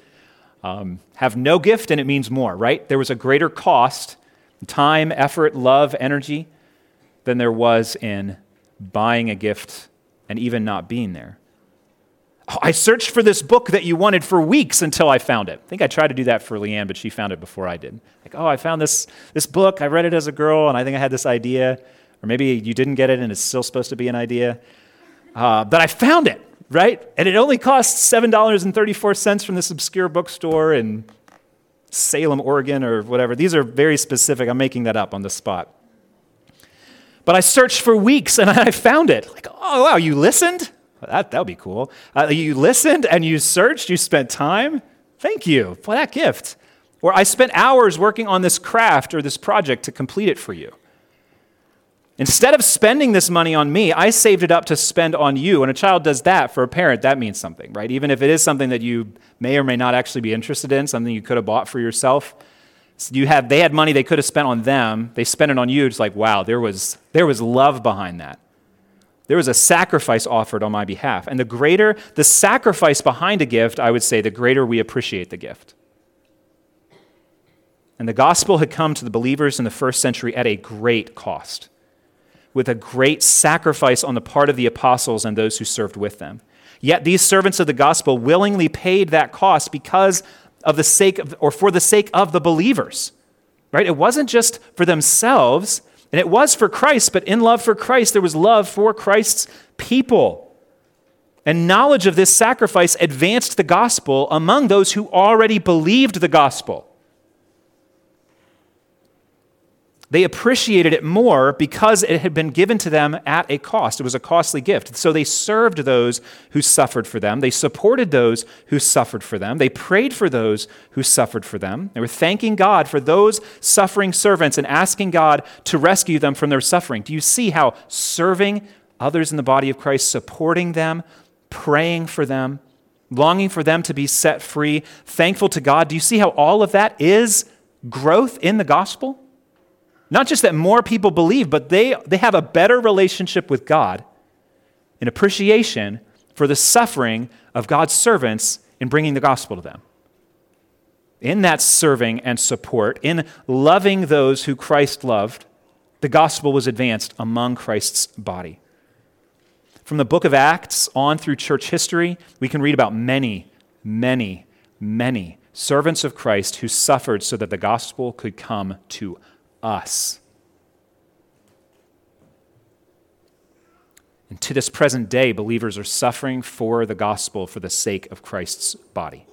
um, have no gift, and it means more, right? There was a greater cost time, effort, love, energy than there was in buying a gift and even not being there. Oh, I searched for this book that you wanted for weeks until I found it. I think I tried to do that for Leanne, but she found it before I did. Like, oh, I found this, this book. I read it as a girl, and I think I had this idea. Or maybe you didn't get it, and it's still supposed to be an idea. Uh, but I found it, right? And it only costs $7.34 from this obscure bookstore in Salem, Oregon, or whatever. These are very specific. I'm making that up on the spot. But I searched for weeks and I found it. Like, oh, wow, you listened? That, that would be cool. Uh, you listened and you searched, you spent time. Thank you for that gift. Or I spent hours working on this craft or this project to complete it for you. Instead of spending this money on me, I saved it up to spend on you. And a child does that for a parent, that means something, right? Even if it is something that you may or may not actually be interested in, something you could have bought for yourself. You have, they had money they could have spent on them. They spent it on you. It's like, wow, there was, there was love behind that. There was a sacrifice offered on my behalf. And the greater the sacrifice behind a gift, I would say, the greater we appreciate the gift. And the gospel had come to the believers in the first century at a great cost, with a great sacrifice on the part of the apostles and those who served with them. Yet these servants of the gospel willingly paid that cost because of the sake of, or for the sake of the believers. Right? It wasn't just for themselves, and it was for Christ, but in love for Christ, there was love for Christ's people. And knowledge of this sacrifice advanced the gospel among those who already believed the gospel. They appreciated it more because it had been given to them at a cost. It was a costly gift. So they served those who suffered for them. They supported those who suffered for them. They prayed for those who suffered for them. They were thanking God for those suffering servants and asking God to rescue them from their suffering. Do you see how serving others in the body of Christ, supporting them, praying for them, longing for them to be set free, thankful to God, do you see how all of that is growth in the gospel? Not just that more people believe, but they, they have a better relationship with God in appreciation for the suffering of God's servants in bringing the gospel to them. In that serving and support, in loving those who Christ loved, the gospel was advanced among Christ's body. From the book of Acts on through church history, we can read about many, many, many servants of Christ who suffered so that the gospel could come to us. And to this present day, believers are suffering for the gospel for the sake of Christ's body.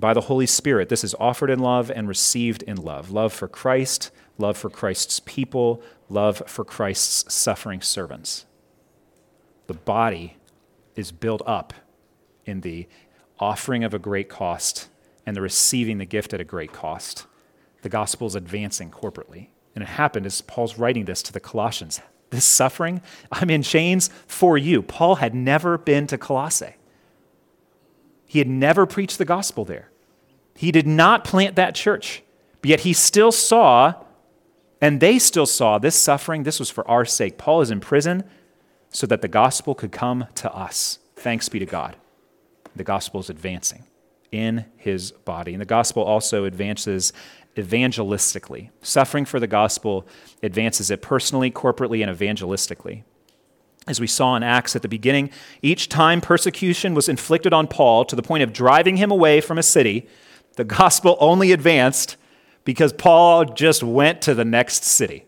by the Holy Spirit, this is offered in love and received in love love for Christ, love for Christ's people, love for Christ's suffering servants. The body is built up in the offering of a great cost and the receiving the gift at a great cost. The gospel is advancing corporately. And it happened as Paul's writing this to the Colossians. This suffering, I'm in chains for you. Paul had never been to Colossae. He had never preached the gospel there. He did not plant that church, but yet he still saw, and they still saw, this suffering. This was for our sake. Paul is in prison so that the gospel could come to us. Thanks be to God. The gospel is advancing in his body. And the gospel also advances evangelistically. Suffering for the gospel advances it personally, corporately, and evangelistically. As we saw in Acts at the beginning, each time persecution was inflicted on Paul to the point of driving him away from a city, the gospel only advanced because Paul just went to the next city.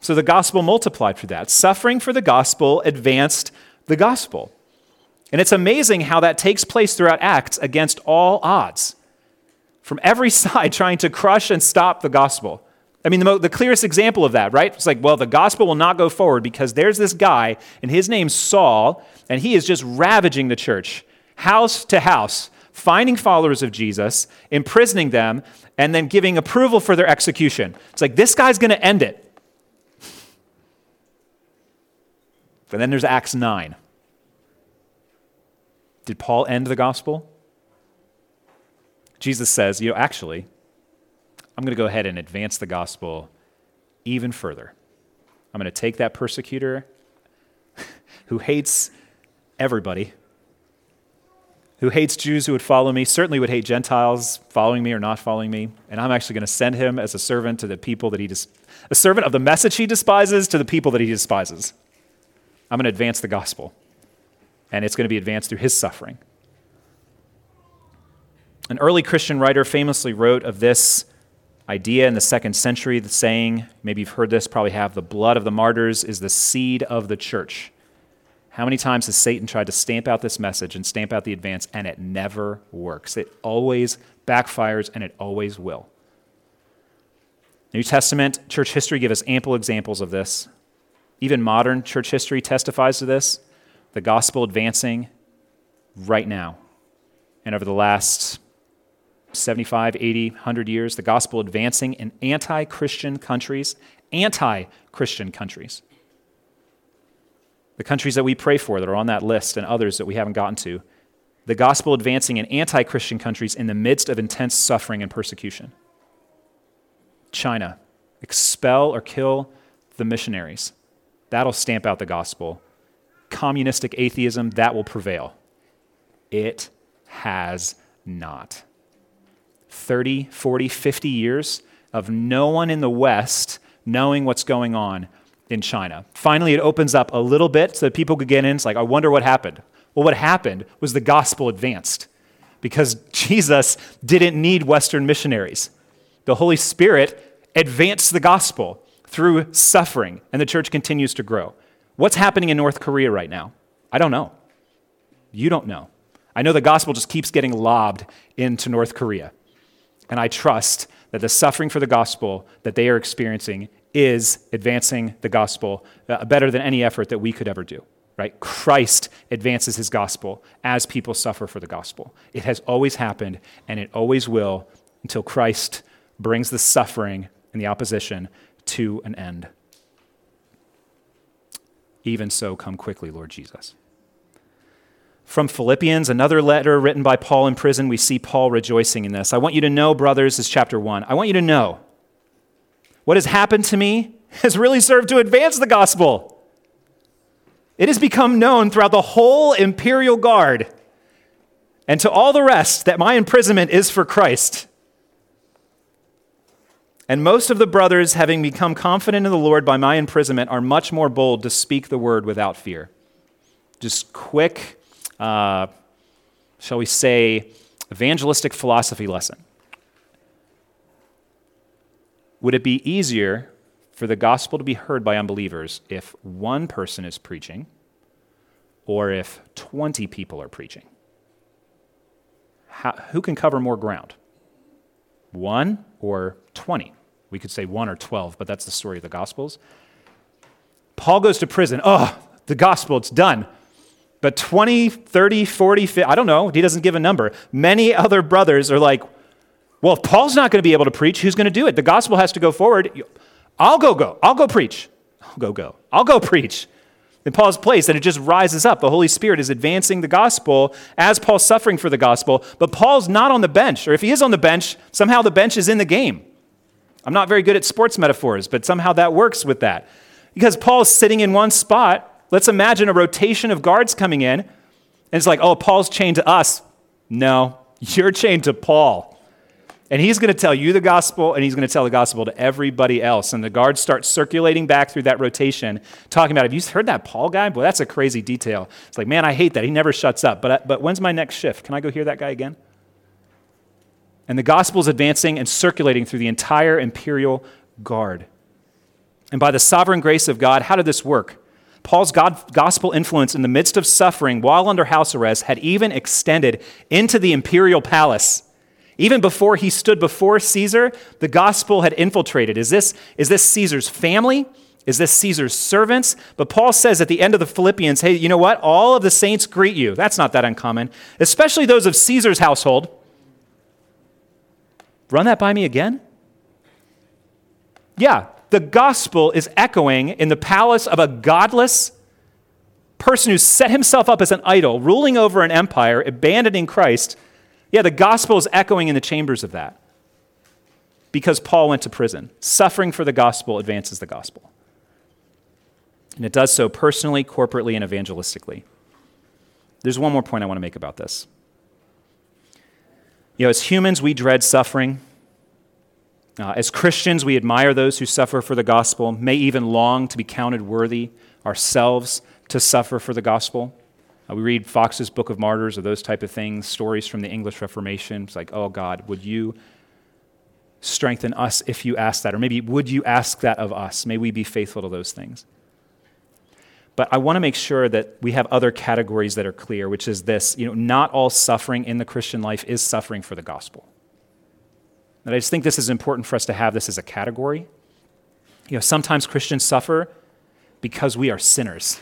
So the gospel multiplied for that. Suffering for the gospel advanced the gospel. And it's amazing how that takes place throughout Acts against all odds, from every side trying to crush and stop the gospel. I mean, the, mo- the clearest example of that, right? It's like, well, the gospel will not go forward because there's this guy, and his name's Saul, and he is just ravaging the church, house to house, finding followers of Jesus, imprisoning them, and then giving approval for their execution. It's like, this guy's going to end it. But then there's Acts 9. Did Paul end the gospel? Jesus says, you know, actually, I'm going to go ahead and advance the gospel even further. I'm going to take that persecutor who hates everybody, who hates Jews who would follow me, certainly would hate Gentiles following me or not following me, and I'm actually going to send him as a servant to the people that he des- a servant of the message he despises to the people that he despises. I'm going to advance the gospel, and it's going to be advanced through his suffering. An early Christian writer famously wrote of this idea in the second century, the saying, maybe you've heard this, probably have, the blood of the martyrs is the seed of the church. How many times has Satan tried to stamp out this message and stamp out the advance, and it never works? It always backfires, and it always will. New Testament church history give us ample examples of this. Even modern church history testifies to this. The gospel advancing right now. And over the last 75, 80, 100 years, the gospel advancing in anti Christian countries, anti Christian countries. The countries that we pray for that are on that list and others that we haven't gotten to. The gospel advancing in anti Christian countries in the midst of intense suffering and persecution. China, expel or kill the missionaries. That'll stamp out the gospel. Communistic atheism, that will prevail. It has not. 30, 40, 50 years of no one in the West knowing what's going on in China. Finally, it opens up a little bit so that people could get in. It's like, I wonder what happened. Well, what happened was the gospel advanced because Jesus didn't need Western missionaries. The Holy Spirit advanced the gospel through suffering, and the church continues to grow. What's happening in North Korea right now? I don't know. You don't know. I know the gospel just keeps getting lobbed into North Korea. And I trust that the suffering for the gospel that they are experiencing is advancing the gospel uh, better than any effort that we could ever do. Right? Christ advances his gospel as people suffer for the gospel. It has always happened, and it always will until Christ brings the suffering and the opposition to an end. Even so, come quickly, Lord Jesus. From Philippians, another letter written by Paul in prison, we see Paul rejoicing in this. I want you to know, brothers, is chapter one. I want you to know what has happened to me has really served to advance the gospel. It has become known throughout the whole imperial guard and to all the rest that my imprisonment is for Christ. And most of the brothers, having become confident in the Lord by my imprisonment, are much more bold to speak the word without fear. Just quick uh, shall we say, evangelistic philosophy lesson. Would it be easier for the gospel to be heard by unbelievers if one person is preaching or if 20 people are preaching? how, who can cover more ground? One or 20? We could say one or 12, but that's the story of the Gospels. Paul goes to prison. Oh, the gospel, it's done. But 20, 30, 40, 50, I don't know, he doesn't give a number. Many other brothers are like, well, if Paul's not going to be able to preach, who's going to do it? The gospel has to go forward. I'll go, go. I'll go preach. I'll go, go. I'll go preach. In Paul's place, and it just rises up. The Holy Spirit is advancing the gospel as Paul's suffering for the gospel, but Paul's not on the bench. Or if he is on the bench, somehow the bench is in the game. I'm not very good at sports metaphors, but somehow that works with that. Because Paul's sitting in one spot. Let's imagine a rotation of guards coming in, and it's like, oh, Paul's chained to us. No, you're chained to Paul. And he's going to tell you the gospel, and he's going to tell the gospel to everybody else. And the guards start circulating back through that rotation, talking about, have you heard that Paul guy? Boy, that's a crazy detail. It's like, man, I hate that. He never shuts up. But, but when's my next shift? Can I go hear that guy again? And the gospel is advancing and circulating through the entire imperial guard. And by the sovereign grace of God, how did this work? Paul's God, gospel influence in the midst of suffering while under house arrest had even extended into the imperial palace. Even before he stood before Caesar, the gospel had infiltrated. Is this, is this Caesar's family? Is this Caesar's servants? But Paul says at the end of the Philippians, hey, you know what? All of the saints greet you. That's not that uncommon, especially those of Caesar's household. Run that by me again? Yeah, the gospel is echoing in the palace of a godless person who set himself up as an idol, ruling over an empire, abandoning Christ yeah, the gospel is echoing in the chambers of that because Paul went to prison. Suffering for the gospel advances the gospel. And it does so personally, corporately, and evangelistically. There's one more point I want to make about this. You know, as humans, we dread suffering. Uh, as Christians, we admire those who suffer for the gospel, may even long to be counted worthy ourselves to suffer for the gospel. Uh, we read Foxe's Book of Martyrs or those type of things, stories from the English Reformation. It's like, oh God, would you strengthen us if you ask that? Or maybe would you ask that of us? May we be faithful to those things. But I want to make sure that we have other categories that are clear, which is this you know, not all suffering in the Christian life is suffering for the gospel. And I just think this is important for us to have this as a category. You know, sometimes Christians suffer because we are sinners.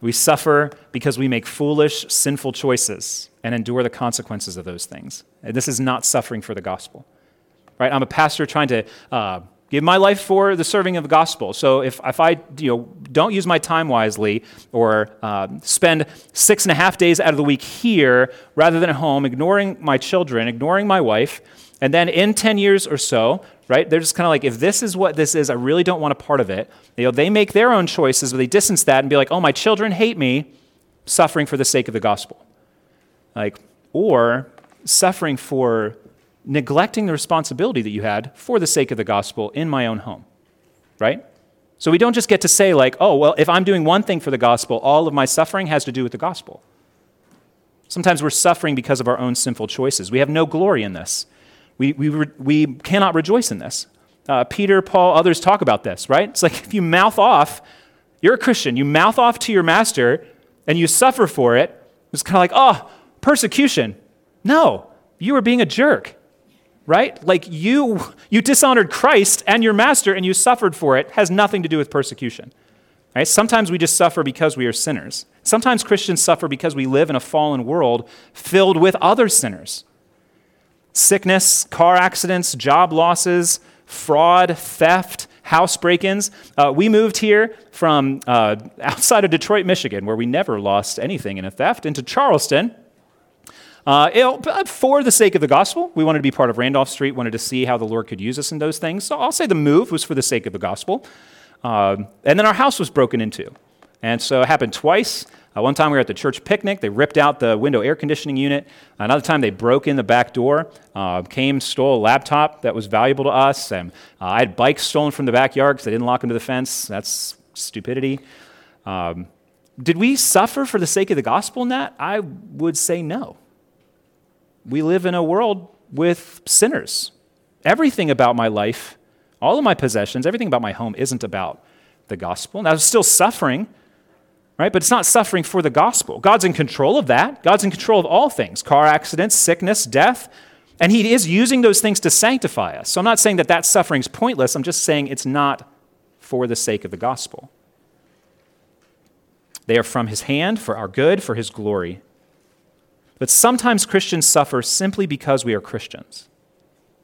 We suffer because we make foolish, sinful choices and endure the consequences of those things. And this is not suffering for the gospel. Right? I'm a pastor trying to uh, give my life for the serving of the gospel. So if, if I you know, don't use my time wisely or uh, spend six and a half days out of the week here rather than at home, ignoring my children, ignoring my wife, and then in 10 years or so, right, they're just kind of like, if this is what this is, I really don't want a part of it. You know, they make their own choices, but they distance that and be like, oh, my children hate me, suffering for the sake of the gospel. Like, or suffering for neglecting the responsibility that you had for the sake of the gospel in my own home, right? So we don't just get to say, like, oh, well, if I'm doing one thing for the gospel, all of my suffering has to do with the gospel. Sometimes we're suffering because of our own sinful choices. We have no glory in this. We, we, we cannot rejoice in this. Uh, Peter, Paul, others talk about this, right? It's like if you mouth off, you're a Christian, you mouth off to your master and you suffer for it, it's kind of like, oh, persecution. No, you are being a jerk, right? Like you, you dishonored Christ and your master and you suffered for it, has nothing to do with persecution. Right? Sometimes we just suffer because we are sinners. Sometimes Christians suffer because we live in a fallen world filled with other sinners sickness, car accidents, job losses, fraud, theft, house break ins. Uh, we moved here from uh, outside of Detroit, Michigan, where we never lost anything in a theft, into Charleston. Uh, it, for the sake of the gospel, we wanted to be part of Randolph Street, wanted to see how the Lord could use us in those things. So I'll say the move was for the sake of the gospel. Uh, and then our house was broken into. And so it happened twice. Uh, one time we were at the church picnic. They ripped out the window air conditioning unit. Another time they broke in the back door, uh, came, stole a laptop that was valuable to us. And uh, I had bikes stolen from the backyard because they didn't lock them to the fence. That's stupidity. Um, did we suffer for the sake of the gospel in that? I would say no. We live in a world with sinners. Everything about my life, all of my possessions, everything about my home isn't about the gospel. Now, I was still suffering right? But it's not suffering for the gospel. God's in control of that. God's in control of all things car accidents, sickness, death. And He is using those things to sanctify us. So I'm not saying that that suffering is pointless. I'm just saying it's not for the sake of the gospel. They are from His hand for our good, for His glory. But sometimes Christians suffer simply because we are Christians.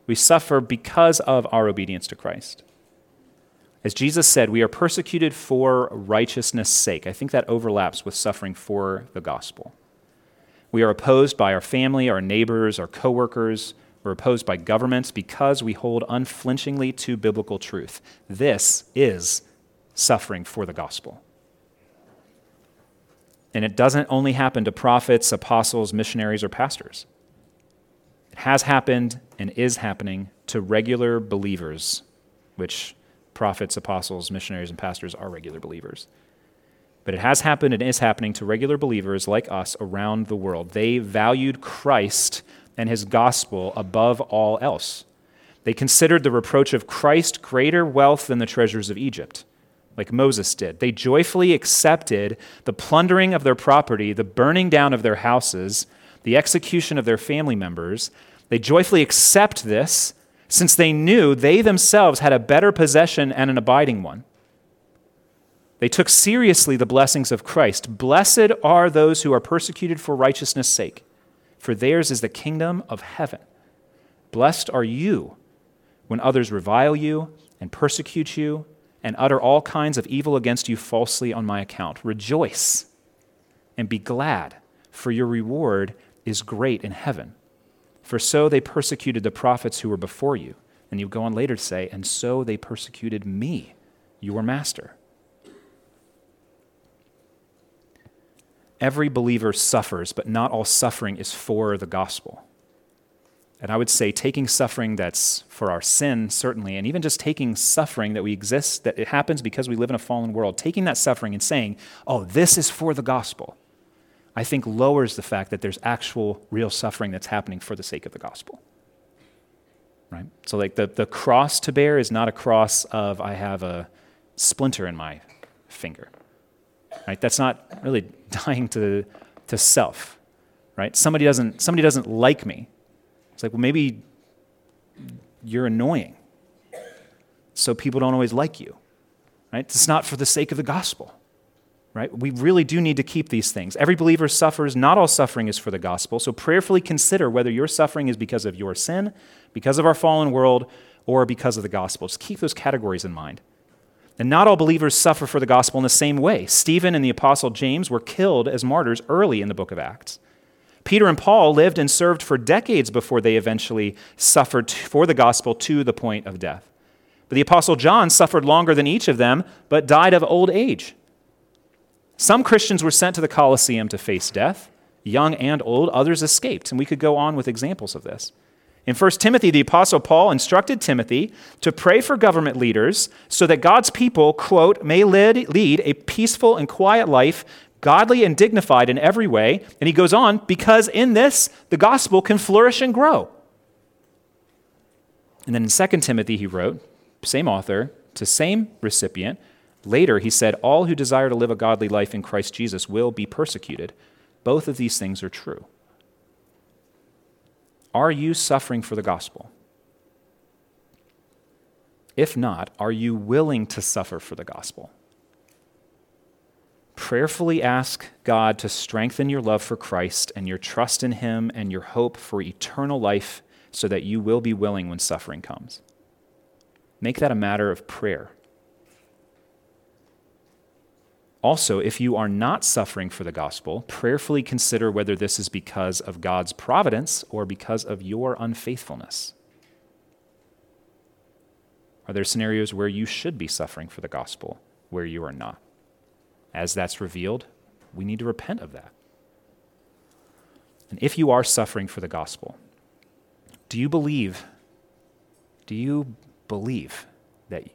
We suffer because of our obedience to Christ. As Jesus said, we are persecuted for righteousness' sake. I think that overlaps with suffering for the gospel. We are opposed by our family, our neighbors, our coworkers. We're opposed by governments because we hold unflinchingly to biblical truth. This is suffering for the gospel. And it doesn't only happen to prophets, apostles, missionaries, or pastors. It has happened and is happening to regular believers, which prophets, apostles, missionaries, and pastors are regular believers. But it has happened and is happening to regular believers like us around the world. They valued Christ and his gospel above all else. They considered the reproach of Christ greater wealth than the treasures of Egypt, like Moses did. They joyfully accepted the plundering of their property, the burning down of their houses, the execution of their family members. They joyfully accept this since they knew they themselves had a better possession and an abiding one. They took seriously the blessings of Christ. Blessed are those who are persecuted for righteousness' sake, for theirs is the kingdom of heaven. Blessed are you when others revile you and persecute you and utter all kinds of evil against you falsely on my account. Rejoice and be glad, for your reward is great in heaven. For so they persecuted the prophets who were before you. And you go on later to say, And so they persecuted me, your master. Every believer suffers, but not all suffering is for the gospel. And I would say taking suffering that's for our sin, certainly, and even just taking suffering that we exist, that it happens because we live in a fallen world, taking that suffering and saying, oh, this is for the gospel, I think lowers the fact that there's actual real suffering that's happening for the sake of the gospel. Right? So, like, the, the cross to bear is not a cross of, I have a splinter in my finger. Right? That's not really dying to, to self. Right? Somebody doesn't, somebody doesn't like me. It's like, well, maybe you're annoying. So people don't always like you. Right? It's not for the sake of the gospel right? We really do need to keep these things. Every believer suffers. Not all suffering is for the gospel. So prayerfully consider whether your suffering is because of your sin, because of our fallen world, or because of the gospel. Just keep those categories in mind. And not all believers suffer for the gospel in the same way. Stephen and the apostle James were killed as martyrs early in the book of Acts. Peter and Paul lived and served for decades before they eventually suffered for the gospel to the point of death. But the apostle John suffered longer than each of them, but died of old age. Some Christians were sent to the Colosseum to face death, young and old. Others escaped, and we could go on with examples of this. In 1 Timothy, the Apostle Paul instructed Timothy to pray for government leaders so that God's people, quote, may lead, lead a peaceful and quiet life, godly and dignified in every way. And he goes on, because in this, the gospel can flourish and grow. And then in 2 Timothy, he wrote, same author, to same recipient, Later, he said, All who desire to live a godly life in Christ Jesus will be persecuted. Both of these things are true. Are you suffering for the gospel? If not, are you willing to suffer for the gospel? Prayerfully ask God to strengthen your love for Christ and your trust in Him and your hope for eternal life so that you will be willing when suffering comes. Make that a matter of prayer. Also, if you are not suffering for the gospel, prayerfully consider whether this is because of God's providence or because of your unfaithfulness. Are there scenarios where you should be suffering for the gospel, where you are not? As that's revealed, we need to repent of that. And if you are suffering for the gospel, do you believe, do you believe that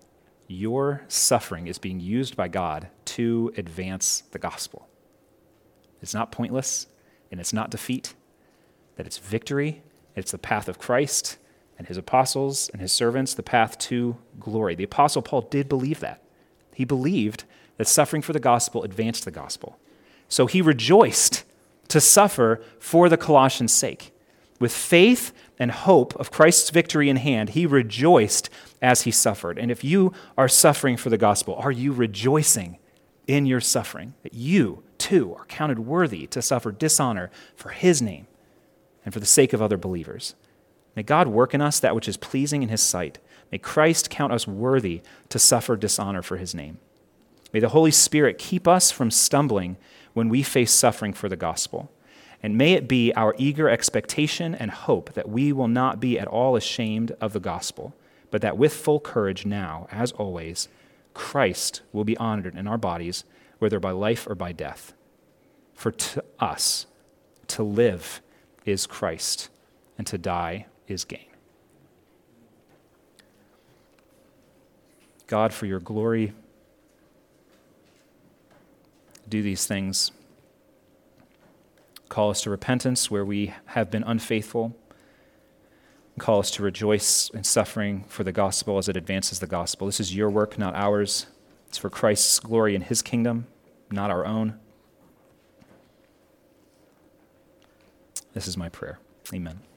your suffering is being used by God to advance the gospel. It's not pointless and it's not defeat, that it's victory, it's the path of Christ and his apostles and his servants, the path to glory. The apostle Paul did believe that. He believed that suffering for the gospel advanced the gospel. So he rejoiced to suffer for the Colossians' sake. With faith and hope of Christ's victory in hand, he rejoiced as he suffered. And if you are suffering for the gospel, are you rejoicing in your suffering? That you, too, are counted worthy to suffer dishonor for his name and for the sake of other believers. May God work in us that which is pleasing in his sight. May Christ count us worthy to suffer dishonor for his name. May the Holy Spirit keep us from stumbling when we face suffering for the gospel. And may it be our eager expectation and hope that we will not be at all ashamed of the gospel, but that with full courage now, as always, Christ will be honored in our bodies, whether by life or by death. For to us, to live is Christ, and to die is gain. God, for your glory, do these things. Call us to repentance where we have been unfaithful. Call us to rejoice in suffering for the gospel as it advances the gospel. This is your work, not ours. It's for Christ's glory in his kingdom, not our own. This is my prayer. Amen.